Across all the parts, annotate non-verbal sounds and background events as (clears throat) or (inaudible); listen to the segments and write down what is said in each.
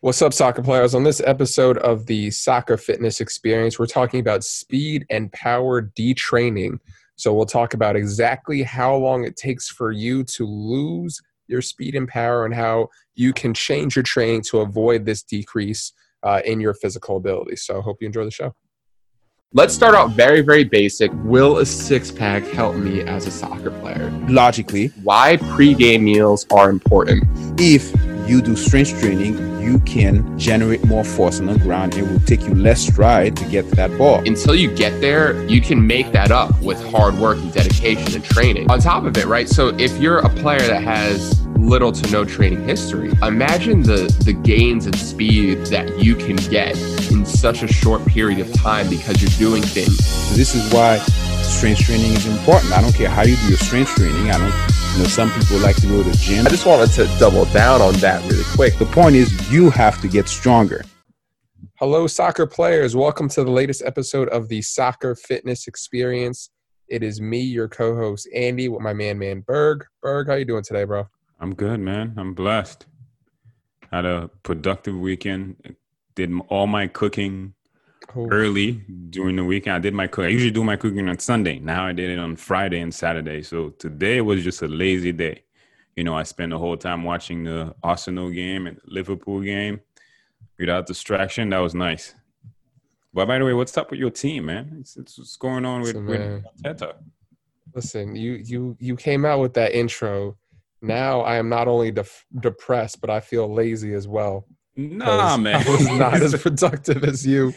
What's up, soccer players? On this episode of the Soccer Fitness Experience, we're talking about speed and power detraining. So, we'll talk about exactly how long it takes for you to lose your speed and power and how you can change your training to avoid this decrease uh, in your physical ability. So, I hope you enjoy the show. Let's start out very, very basic. Will a six pack help me as a soccer player? Logically, Why pre game meals are important? if you do strength training, you can generate more force on the ground. It will take you less stride to get to that ball. until you get there, you can make that up with hard work and dedication and training. On top of it, right? So if you're a player that has little to no training history, imagine the the gains and speed that you can get in such a short period of time because you're doing things. This is why strength training is important. I don't care how you do your strength training. I don't, you know, some people like to go to the gym. I just wanted to double down on that really quick. The point is, you have to get stronger. Hello, soccer players. Welcome to the latest episode of the Soccer Fitness Experience. It is me, your co-host Andy, with my man, man Berg. Berg, how you doing today, bro? I'm good, man. I'm blessed. Had a productive weekend. Did all my cooking Early during the weekend. I did my cook. I usually do my cooking on Sunday. Now I did it on Friday and Saturday. So today was just a lazy day. You know, I spent the whole time watching the Arsenal game and Liverpool game without distraction. That was nice. But by the way, what's up with your team, man? It's, it's what's going on with, Listen, with. Arteta? Listen, you you you came out with that intro. Now I am not only def- depressed, but I feel lazy as well. Nah, man. I was not (laughs) as productive as you.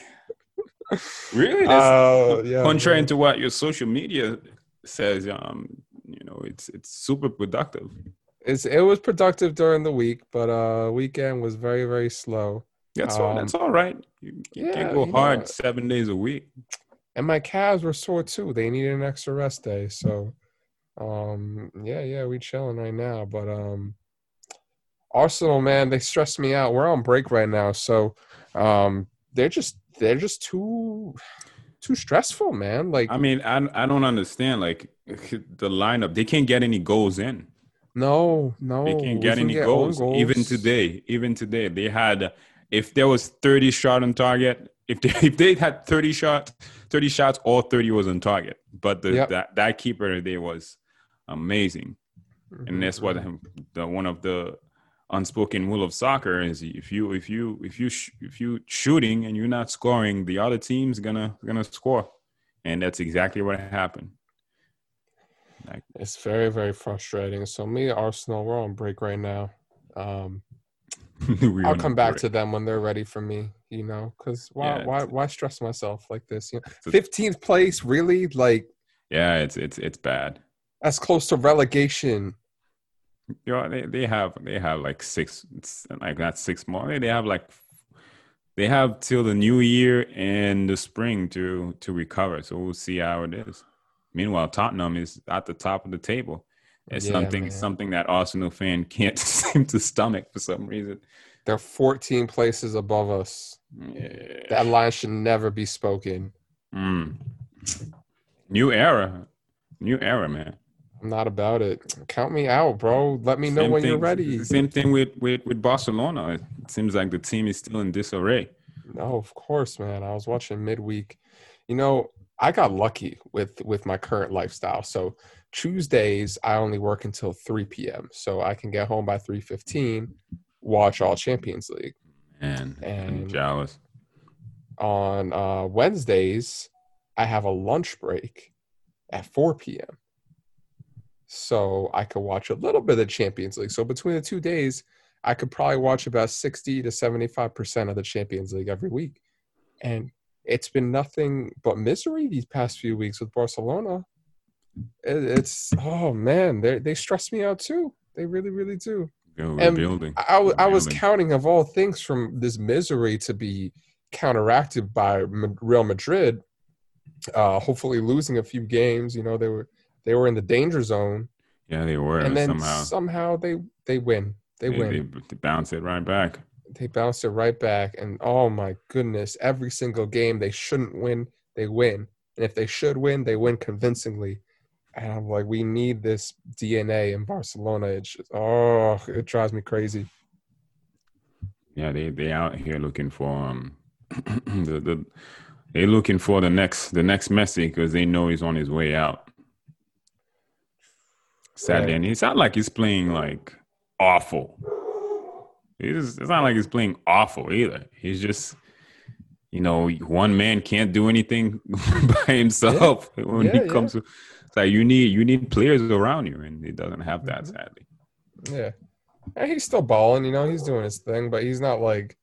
Really? Oh, yeah. contrary to what your social media says um you know it's it's super productive It's it was productive during the week, but uh weekend was very very slow. that's all that's Um, all right you, yeah, can't go hard know- seven days a week And my calves were sore too. They needed an extra rest day. So um yeah, yeah, we chilling right now. But um Arsenal, man, they stress me out. We're on break right now, so um they're just they're just too too stressful, man. Like i mean i, I don't understand like the lineup they can't get any goals in no, no. they can't get any own goals. even today even today they had if there was 30 shot on target if they (laughs) if they had 30 shots 30 shots all 30 was on target but the Yep. that, that keeper today was amazing and mm-hmm. that's what the one of the unspoken rule of soccer is if you if you if you sh- if you shooting and you're not scoring the other team's gonna gonna score and that's exactly what happened like It's very, very frustrating. So me, Arsenal, we're on break right now. Um, (laughs) I'll come back break. to them when they're ready for me. You know, because why, Yeah, why, why stress myself like this? You know, fifteenth place, really? Like yeah it's it's it's bad that's close to relegation. You know they, they have they have like six like not six more they, they have like they have till the new year and the spring to to recover so we'll see how it is meanwhile tottenham is at the top of the table it's Yeah, something man. something that arsenal fan can't (laughs) seem to stomach for some reason They're fourteen places above us. yeah. That line should never be spoken. Mm. new era new era man I'm not about it. Count me out, bro. Let me know Same when thing, you're ready. Same thing with, with, with Barcelona. It seems like the team is still in disarray. No, of course, man. I was watching midweek. You know, I got lucky with with my current lifestyle. So Tuesdays I only work until 3 p.m. So I can get home by 3:15, watch all Champions League. Man, I'm And- jealous. On uh, Wednesdays, I have a lunch break at 4 p.m. So I could watch a little bit of Champions League. So between the two days, I could probably watch about 60 to 75% of the Champions League every week. And it's been nothing but misery these past few weeks with Barcelona. It's, oh man, they they stress me out too. They really, really do. We're and rebuilding. I, I wa- was counting of all things from this misery to be counteracted by Real Madrid, uh, hopefully losing a few games. You know, they were they were in the danger zone, Yeah, they were and then somehow. somehow they they win. They, They, win. they, they bounce it right back. they bounced it right back. And oh my goodness, every single game they shouldn't win, they win. And if they should win, they win convincingly. And I'm like, we need this DNA in Barcelona. It's just, oh, it drives me crazy. Yeah, they they out here looking for um (clears throat) the the they looking for the next the next Messi because they know he's on his way out. Sadly, Right. and it's not like he's playing like awful. He's, it's not like he's playing awful either. He's just, you know, one man can't do anything (laughs) by himself when Yeah, he comes to. It's like you need you need players around you, and he doesn't have that Mm-hmm. sadly. Yeah. And he's still balling, you know, he's doing his thing, but he's not like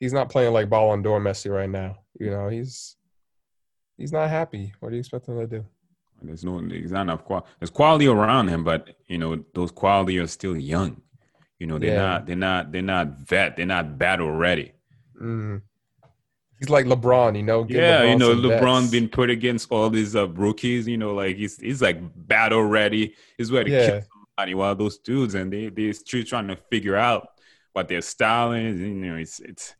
he's not playing like Ballon d'Or Messi right now. You know, he's he's not happy. What do you expect him to do? There's no, there's not enough quality. There's quality around him, but you know those quality are still young. You know they're Yeah. not, they're not, they're not vet. They're not battle ready. Mm. He's like LeBron, you know. yeah, you LeBron know LeBron vets. been put against all these uh, rookies. You know, like he's he's like battle ready. He's ready to kill somebody. While those dudes and they they're still trying to figure out what their style is. You know, it's it's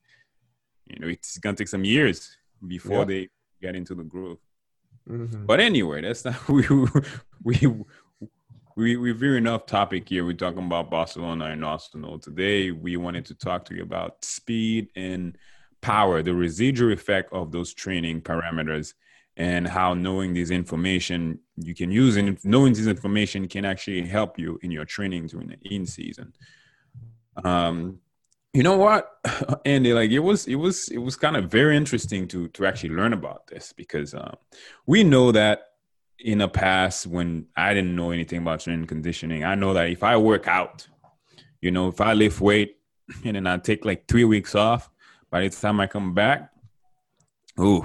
you know it's gonna take some years before Yeah. they get into the groove. Mhm. But anyway, that's not (laughs) we we we we veering off topic here. We're talking about Barcelona and Arsenal today. We wanted to talk to you about speed and power, the residual effect of those training parameters, and how knowing this information you can use and knowing this information can actually help you in your training during the in season. Um, you know what, (laughs) Andy? Like it was, it was, it was kind of very interesting to to actually learn about this because um, we know that in the past when I didn't know anything about strength conditioning, I know that if I work out, you know, if I lift weight (laughs) and then I take like three weeks off, by the time I come back, ooh,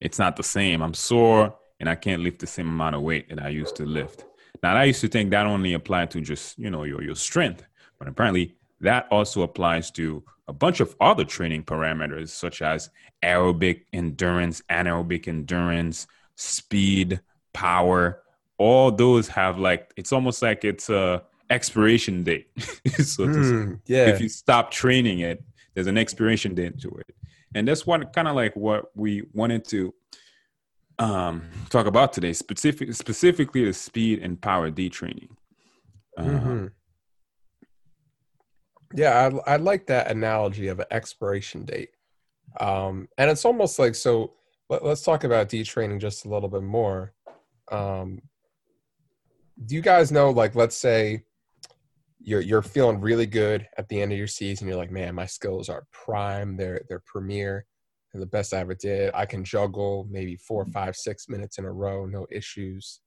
it's not the same. I'm sore and I can't lift the same amount of weight that I used to lift. Now I used to think that only applied to just, you know, your your strength, but apparently that also applies to a bunch of other training parameters such as aerobic endurance, anaerobic endurance, speed, power. All those have like it's almost like it's a expiration date. (laughs) so Mm, yeah. if you stop training it, there's an expiration date to it. And that's what kind of like what we wanted to um, talk about today, specific, specifically the speed and power detraining. Uh, Mhm. Yeah, I, I like that analogy of an expiration date. Um, and it's almost like so. Let, let's talk about detraining just a little bit more. Um, do you guys know, like, let's say you're you're feeling really good at the end of your season. You're like, man, my skills are prime. They're they're premier. They're the best I ever did. I can juggle maybe four, five, six minutes in a row, no issues.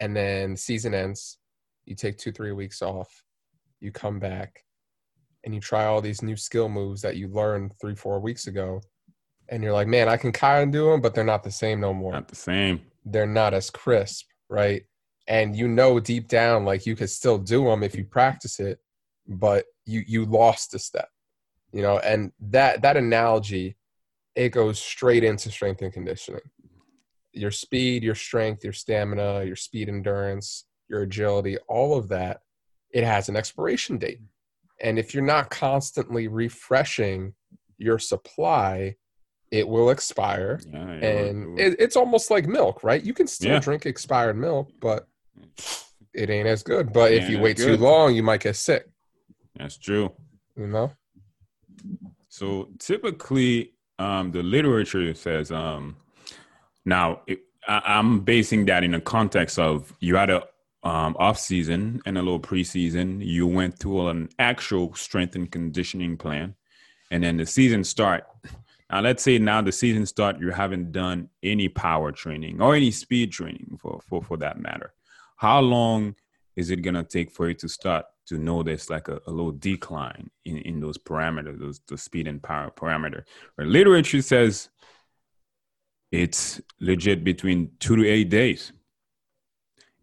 And then season ends. You take two, three weeks off. You come back, and you try all these new skill moves that you learned three, four weeks ago. And you're like, man, I can kind of do them, but they're not the same no more not the same. they're not as crisp, right? And you know deep down, like you could still do them if you practice it, but you you lost a step, you know. And that that analogy, it goes straight into strength and conditioning. Your speed, your strength, your stamina, your speed endurance, your agility, all of that, it has an expiration date. And if you're not constantly refreshing your supply, it will expire Yeah, would- and it it's almost like milk, right? You can still Yeah. drink expired milk, but it ain't as good. But if you wait too long, you might get sick. that's true. You know? So typically, um, the literature says, um, now it, I, I'm basing that in the context of you had a um, off season and a little preseason. You went through an actual strength and conditioning plan, and then the season start. Now, let's say now the season start, you haven't done any power training or any speed training for for for that matter. How long is it gonna take for you to start to notice like a, a little decline in, in those parameters, those the speed and power parameter? Where literature says it's legit between two to eight days.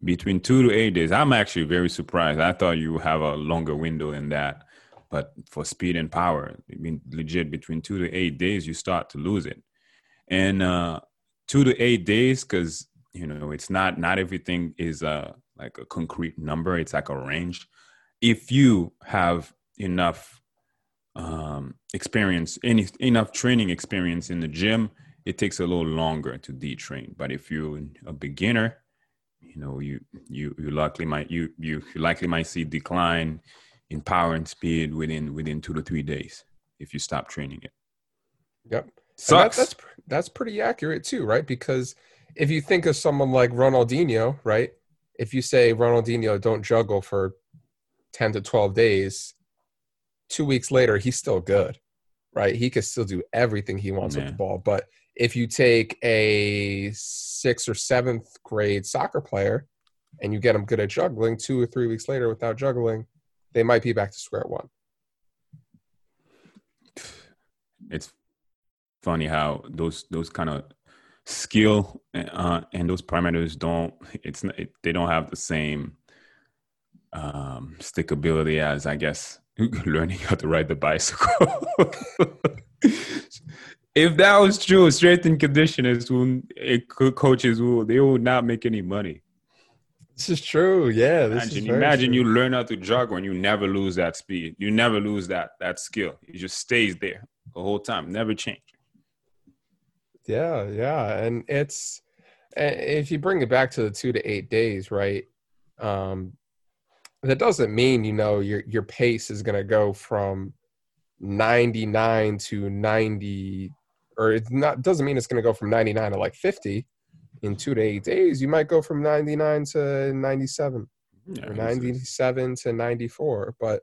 Between two to eight days. I'm actually very surprised. I thought you have a longer window than that. But for speed and power, I mean legit between two to eight days, you start to lose it. And uh two to eight days, because you know, it's not not everything is uh like a concrete number, it's like a range. If you have enough um experience, any enough training experience in the gym, it takes a little longer to detrain. But if you're a beginner, you know, you you you likely might you you, you likely might see decline in power and speed within within two to three days. if you stop training it. Yep. And that- Sucks. that's that's pretty accurate too, right? Because if you think of someone like Ronaldinho, right? If you say Ronaldinho don't juggle for 10 to 12 days, 2 weeks later he's still good. Right? He can still do everything he wants with the ball, but if you take a 6th or 7th grade soccer player and you get them good at juggling 2 or 3 weeks later without juggling, they might be back to square one. it's funny how those those kind of skill uh, and those parameters don't it's it, they don't have the same um stickability as i guess (laughs) learning how to ride the bicycle (laughs) if that was true strength and conditioners will eh, coaches will they will not make any money This is true. Yeah, this is imagine imagine true. you learn how to juggle and you never lose that speed you never lose that that skill it just stays there the whole time never change Yeah, yeah, and it's eh, if you bring it back to the two to eight days, right? Um, that doesn't mean you know your your pace is going to go from ninety nine to ninety, or it not doesn't mean it's going to go from ninety nine to like fifty. In two to eight days. You might go from ninety nine to ninety seven Yeah, or it's- it's- 97 to 94 but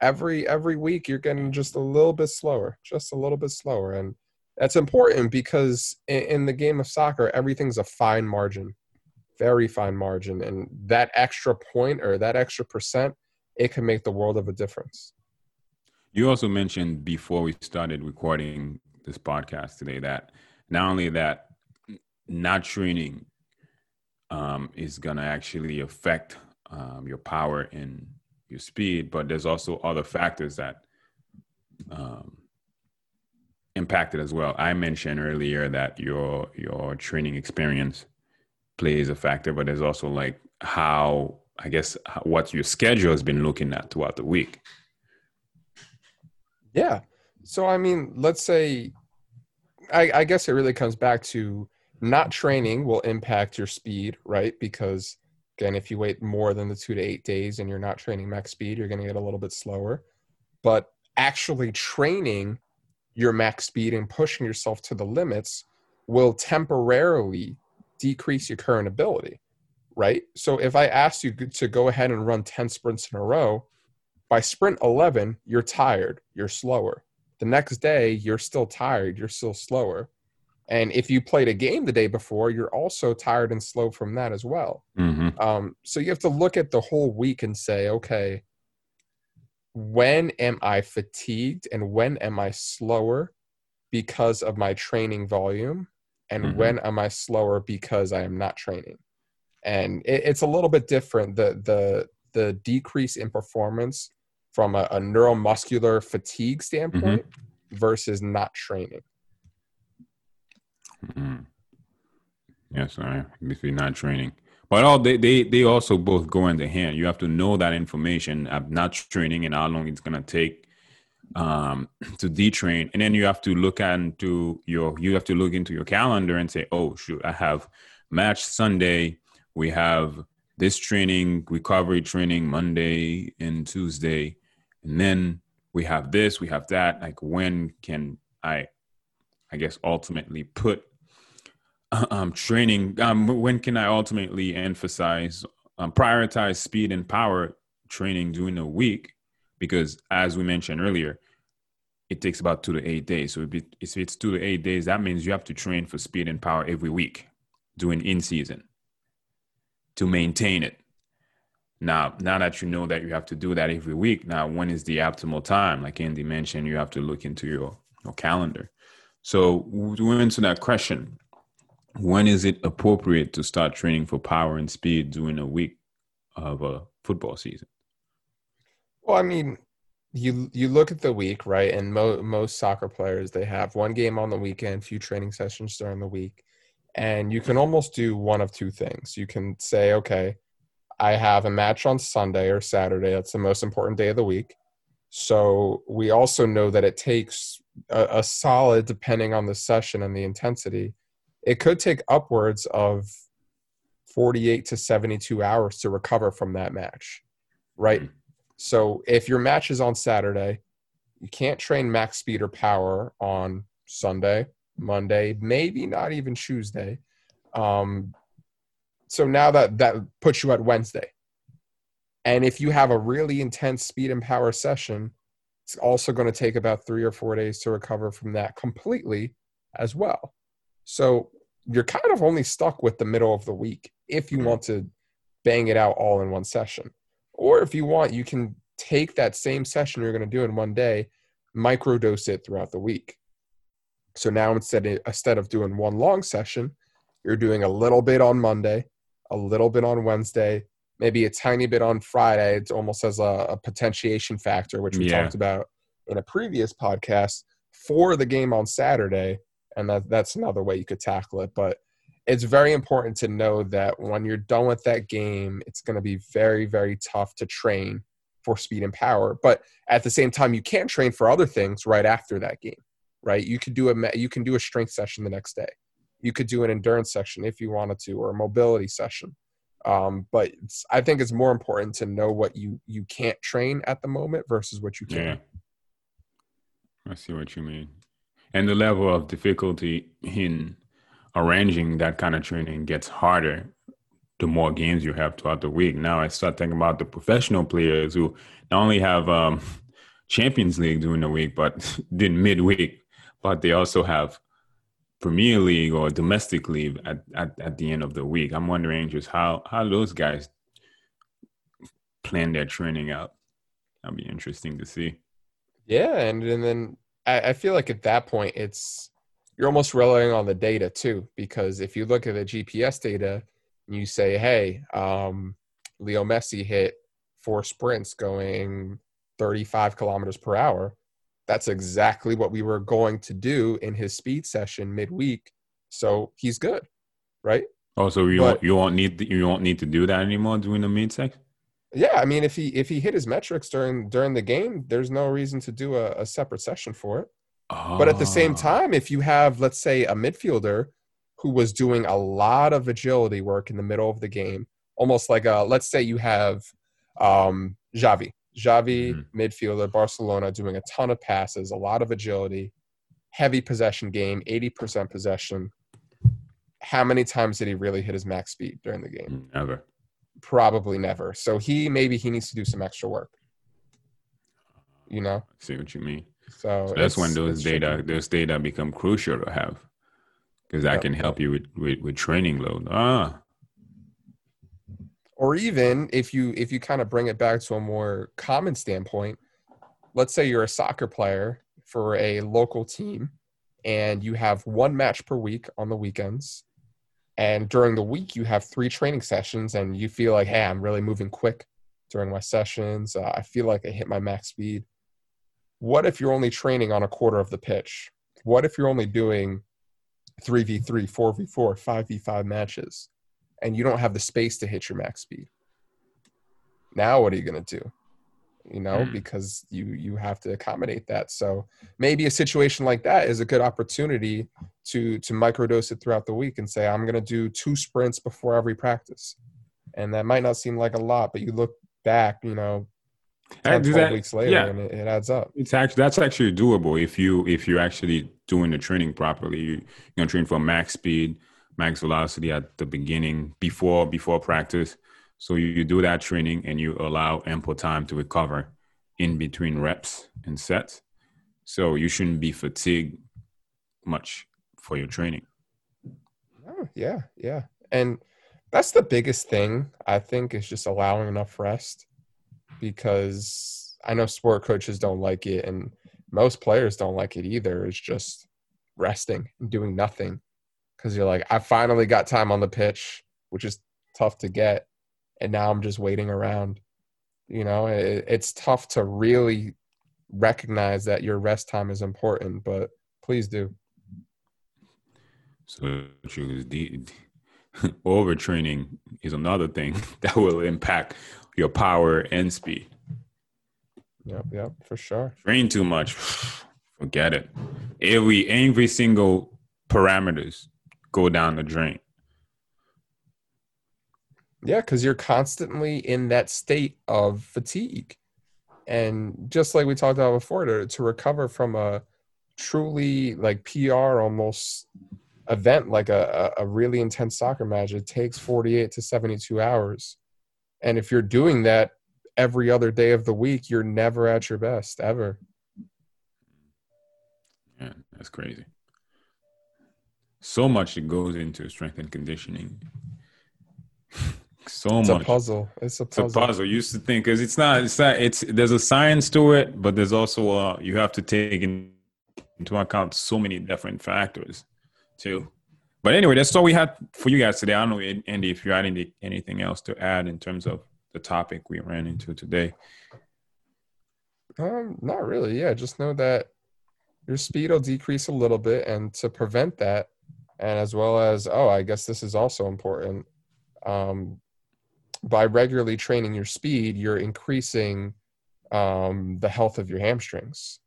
every every week you're getting just a little bit slower just a little bit slower. And that's important because in, in the game of soccer everything's a fine margin very fine margin. And that extra point or that extra percent it can make the world of a difference. You also mentioned before we started recording this podcast today that not only that not training um, is going to actually affect um, your power and your speed, but there's also other factors that um, impact it as well. I mentioned earlier that your your training experience plays a factor, but there's also like how I guess what your schedule has been looking at throughout the week. Yeah. So I mean, let's say I, I guess it really comes back to not training will impact your speed, right? Because again, if you wait more than the two to eight days and you're not training max speed, you're gonna get a little bit slower. But actually training your max speed and pushing yourself to the limits will temporarily decrease your current ability, right? So if I asked you to go ahead and run 10 sprints in a row, by sprint 11 you're tired you're slower the next day you're still tired you're still slower and if you played a game the day before you're also tired and slow from that as well Mm-hmm. um, so you have to look at the whole week and say okay when am i fatigued and when am i slower because of my training volume and Mhm. when am i slower because i am not training and it, it's a little bit different the the the decrease in performance from a, a neuromuscular fatigue standpoint versus not training Mm-hmm. Yes, I if you're not training. But all they, they they also both go in the hand. You have to know that information of not training and how long it's gonna take um (clears throat) to detrain. And then you have to look into your you have to look into your calendar and say, oh shoot, I have match Sunday, we have this training, recovery training Monday and Tuesday, and then we have this, we have that. Like when can I I guess ultimately put um, training. Um, when can I ultimately emphasize, um, prioritize speed and power training during the week? Because as we mentioned earlier, it takes about two to eight days. So if, it, it's two to eight days, that means you have to train for speed and power every week during in season to maintain it. Now, now that you know that you have to do that every week, now when is the optimal time? Like Andy mentioned, you have to look into your, your calendar. So to answer that question, when is it appropriate to start training for power and speed during a week of a football season? Well, I mean, you you look at the week, right? And mo- most soccer players they have one game on the weekend, few training sessions during the week, and you can almost do one of two things. You can say, okay, I have a match on Sunday or Saturday. That's the most important day of the week. So we also know that it takes a, a solid, depending on the session and the intensity, it could take upwards of 48 to 72 hours to recover from that match, right? Mm. So if your match is on Saturday, You can't train max speed or power on Sunday, Monday, maybe not even Tuesday. Um, so now that that puts you at Wednesday. And if you have a really intense speed and power session, it's also going to take about three or four days to recover from that completely as well. So you're kind of only stuck with the middle of the week if you mm-hmm. want to bang it out all in one session. Or if you want, you can take that same session you're going to do in one day, microdose it throughout the week. So now instead of, instead of doing one long session, you're doing a little bit on Monday, a little bit on Wednesday, maybe a tiny bit on Friday. It's almost as a, a potentiation factor, which we Yeah. talked about in a previous podcast for the game on Saturday. And that, that's another way you could tackle it. But it's very important to know that when you're done with that game, it's going to be very, very tough to train for speed and power. But at the same time, you can train for other things right after that game, right? You could do a you can do a strength session the next day. You could do an endurance session if you wanted to, or a mobility session. Um, but I think it's more important to know what you you can't train at the moment versus what you can. Yeah. I see what you mean. And the level of difficulty in arranging that kind of training gets harder the more games you have throughout the week. Now I start thinking about the professional players who not only have um, Champions League during the week, but (laughs) then midweek, but they also have Premier League or domestic league at, at, at the end of the week. I'm wondering just how how those guys plan their training out. That'd be interesting to see. Yeah, and and then I, I feel like at that point it's you're almost relying on the data too, because if you look at the GPS data and you say, hey, um, Leo Messi hit four sprints going 35 kilometers per hour, that's exactly what we were going to do in his speed session midweek. So he's good, right? Oh, so you But- won't, you won't need you won't need to do that anymore during the mid sex. Yeah, I mean, if he if he hit his metrics during during the game, there's no reason to do a, a separate session for it. But at the same Ah. time, if you have, let's say, a midfielder who was doing a lot of agility work in the middle of the game, almost like a, let's say you have um, Xavi, Xavi Mhm. midfielder, Barcelona, doing a ton of passes, a lot of agility, heavy possession game, 80% possession. How many times did he really hit his max speed during the game? never. Probably never. So he maybe he needs to do some extra work. You know, I see what you mean. so, So that's when those data tricky. those data become crucial to have because that Yep. can help you with, with with training load. Ah, or even if you if you kind of bring it back to a more common standpoint let's say you're a soccer player for a local team and you have one match per week on the weekends. And during the week you have three training sessions and you feel like hey i'm really moving quick during my sessions. Uh, i feel like i hit my max speed. What if you're only training on a quarter of the pitch? What if you're only doing 3v3 4v4 5v5 matches and you don't have the space to hit your max speed. Now what are you going to do? You know, Hmm. because you you have to accommodate that. So maybe a situation like that is a good opportunity to to microdose it throughout the week and say I'm going to do two sprints before every practice. And that might not seem like a lot, but you look back, you know, 10, do that- weeks later yeah. and it, it adds up. it's actually that's actually doable if you if you're actually doing the training properly. You, you're gonna train for max speed, max velocity at the beginning before before practice. So you, you do that training and you allow ample time to recover in between reps and sets. So you shouldn't be fatigued much for your training. Oh, yeah, yeah. And that's the biggest thing, I think, is just allowing enough rest because I know sport coaches don't like it and most players don't like it either. It's just resting and doing nothing because you're like, I finally got time on the pitch, which is tough to get. And now I'm just waiting around. You know, it, it's tough to really recognize that your rest time is important, but please do. So true. The (laughs) overtraining is another thing (laughs) that will impact your power and speed. Yep, yep, for sure. Train too much, (sighs) forget it. Every every single parameters go down the drain. Yeah, because you're constantly in that state of fatigue. and just like we talked about before, to to recover from a truly like PR almost event like a, a really intense soccer match, it takes 48 to 72 hours. And if you're doing that every other day of the week, you're never at your best ever. Yeah, that's crazy. So much that goes into strength and conditioning. so It's much. a puzzle. It's a puzzle. It's a puzzle. You used to think because it's not. It's not. It's there's a science to it, but there's also uh you have to take in, into account so many different factors, too. But anyway, that's all we had for you guys today. I don't know, Andy, if you had any, anything else to add in terms of the topic we ran into today. Um, not really. Yeah, just know that your speed will decrease a little bit, and to prevent that, and as well as oh, I guess this is also important. Um, by regularly training your speed, you're increasing um, the health of your hamstrings,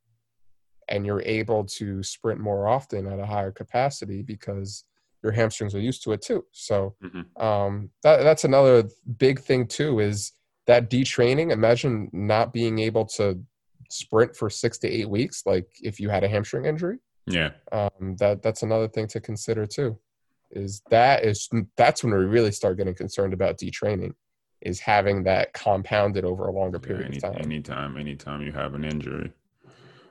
and you're able to sprint more often at a higher capacity because your hamstrings are used to it too. So Mhm. um, that, that's another big thing too is that detraining. Imagine not being able to sprint for six to eight weeks, like if you had a hamstring injury. Yeah, Um, that that's another thing to consider too. Is that is that's when we really start getting concerned about detraining, is having that compounded over a longer period any, of time. anytime, anytime you have an injury.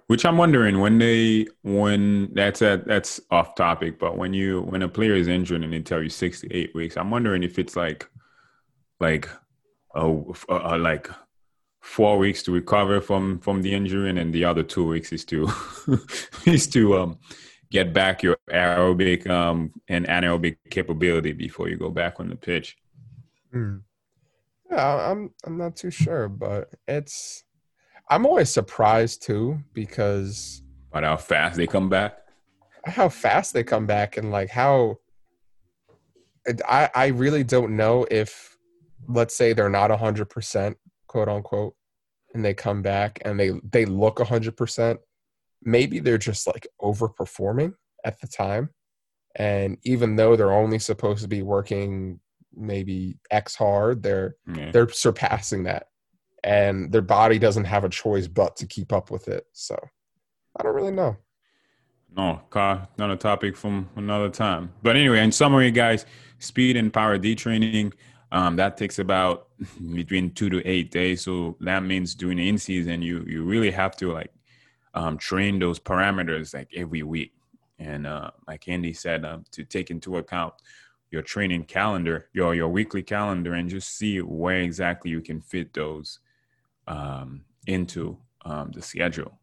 Which I'm wondering when they when that's a, that's off topic, but when you when a player is injured and they tell you six to eight weeks, I'm wondering if it's like like a, a, like four weeks to recover from from the injury, and then the other two weeks is to (laughs) is to um get back your aerobic um and anaerobic capability before you go back on the pitch. Hmm. Yeah, I'm I'm not too sure, but it's I'm always surprised too because But how fast they come back? how fast they come back and like how I I really don't know if let's say they're not 100% quote unquote and they come back and they they look 100% maybe they're just like overperforming at the time. And even though they're only supposed to be working maybe x hard they're Yeah. they're surpassing that. And their body doesn't have a choice but to keep up with it. So i don't really know. No, car, another topic from another time. But anyway, in summary, guys, speed and power detraining, um, that takes about (laughs) between two to eight days. So that means during the in season, you you really have to like um, train those parameters like every week. And uh, like Andy said, um, to take into account your training calendar, your your weekly calendar, and just see where exactly you can fit those um, into um, the schedule.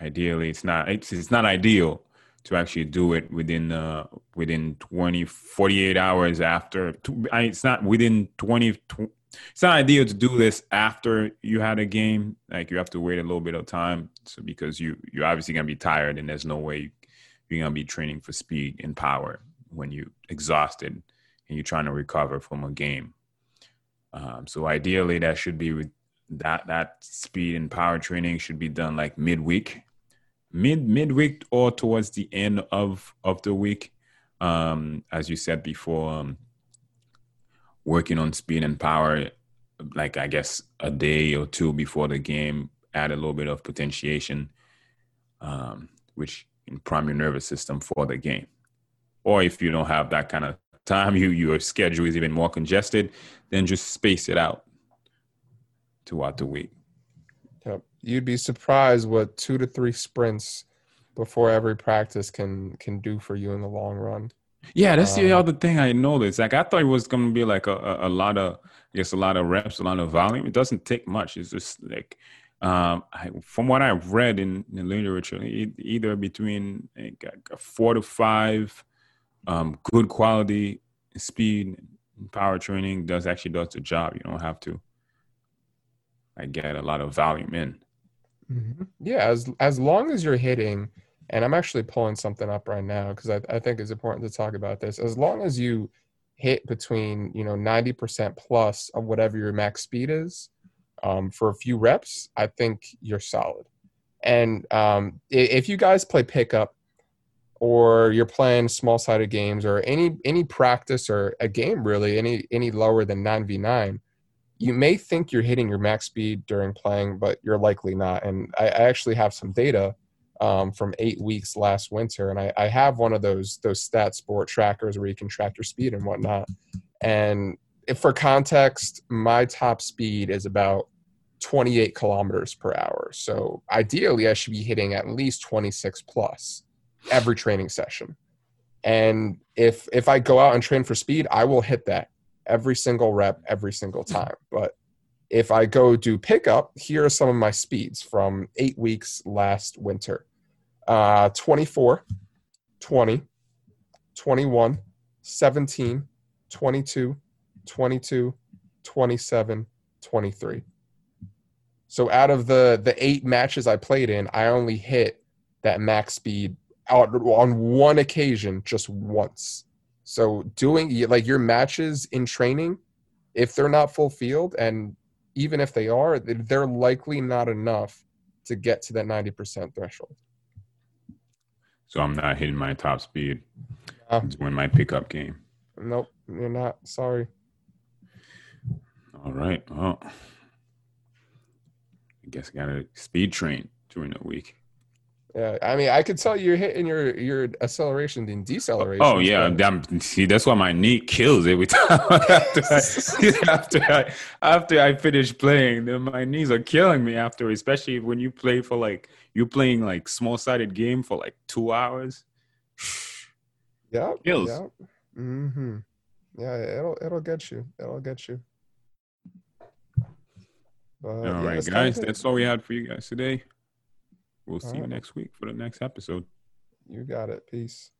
Ideally, it's not it's, it's not ideal to actually do it within uh, within 20 48 hours after I, it's not within 20 tw- it's not ideal to do this after you had a game. Like you have to wait a little bit of time so because you you're obviously going to be tired and there's no way you're going to be training for speed and power when you exhausted and you're trying to recover from a game. Um, so ideally that should be with that that speed and power training should be done like midweek mid midweek or towards the end of of the week um as you said before um working on speed and power like i guess a day or two before the game add a little bit of potentiation um which can prime your nervous system for the game or if you don't have that kind of time (laughs) you your schedule is even more congested then just space it out throughout the week. You'd be surprised what two to three sprints before every practice can can do for you in the long run. Yeah, that's the Um, other thing I noticed. Like I thought it was gonna be like a, a, a lot of I guess a lot of reps, a lot of volume. It doesn't take much. It's just like um I, from what I've read in the literature, e- either between like, four to five um good quality speed and power training does actually does the job. You don't have to like get a lot of volume in. Yeah, as as long as you're hitting, and I'm actually pulling something up right now because I, I think it's important to talk about this. As long as you hit between you know 90% plus of whatever your max speed is um, for a few reps, I think you're solid. And um, if you guys play pickup or you're playing small sided games or any any practice or a game really any any lower than 9v9 you may think you're hitting your max speed during playing, but you're likely not. And I, I actually have some data um, from eight weeks last winter, and I, I have one of those those stat sport trackers where you can track your speed and whatnot. And for context, my top speed is about 28 kilometers per hour. So ideally, I should be hitting at least 26 plus every training session. And if if I go out and train for speed, I will hit that every single rep, every single time. But if I go do pickup, here are some of my speeds from eight weeks last winter uh, 24, 20, 21, 17, 22, 22, 27, 23. So out of the the eight matches I played in, I only hit that max speed out on one occasion just once. So doing like your matches in training, if they're not full field, and even if they are, they're likely not enough to get to that 90% threshold. So I'm not hitting my top speed. Uh, win my pickup game. Nope, you're not. Sorry. All right. Well, I guess I got to speed train during the week. Yeah, I mean, I could tell you're hitting your your acceleration and deceleration. Oh yeah, see, that's why my knee kills every (laughs) time after I, (laughs) after I after I finish playing. Then my knees are killing me after, especially when you play for like you're playing like small sided game for like two hours. Yeah, kills. Yep. Mm-hmm. Yeah, it'll it'll get you. It'll get you. But, all yeah, right, guys, that's all we had for you guys today. We'll see right. you next week for the next episode. You got it. Peace.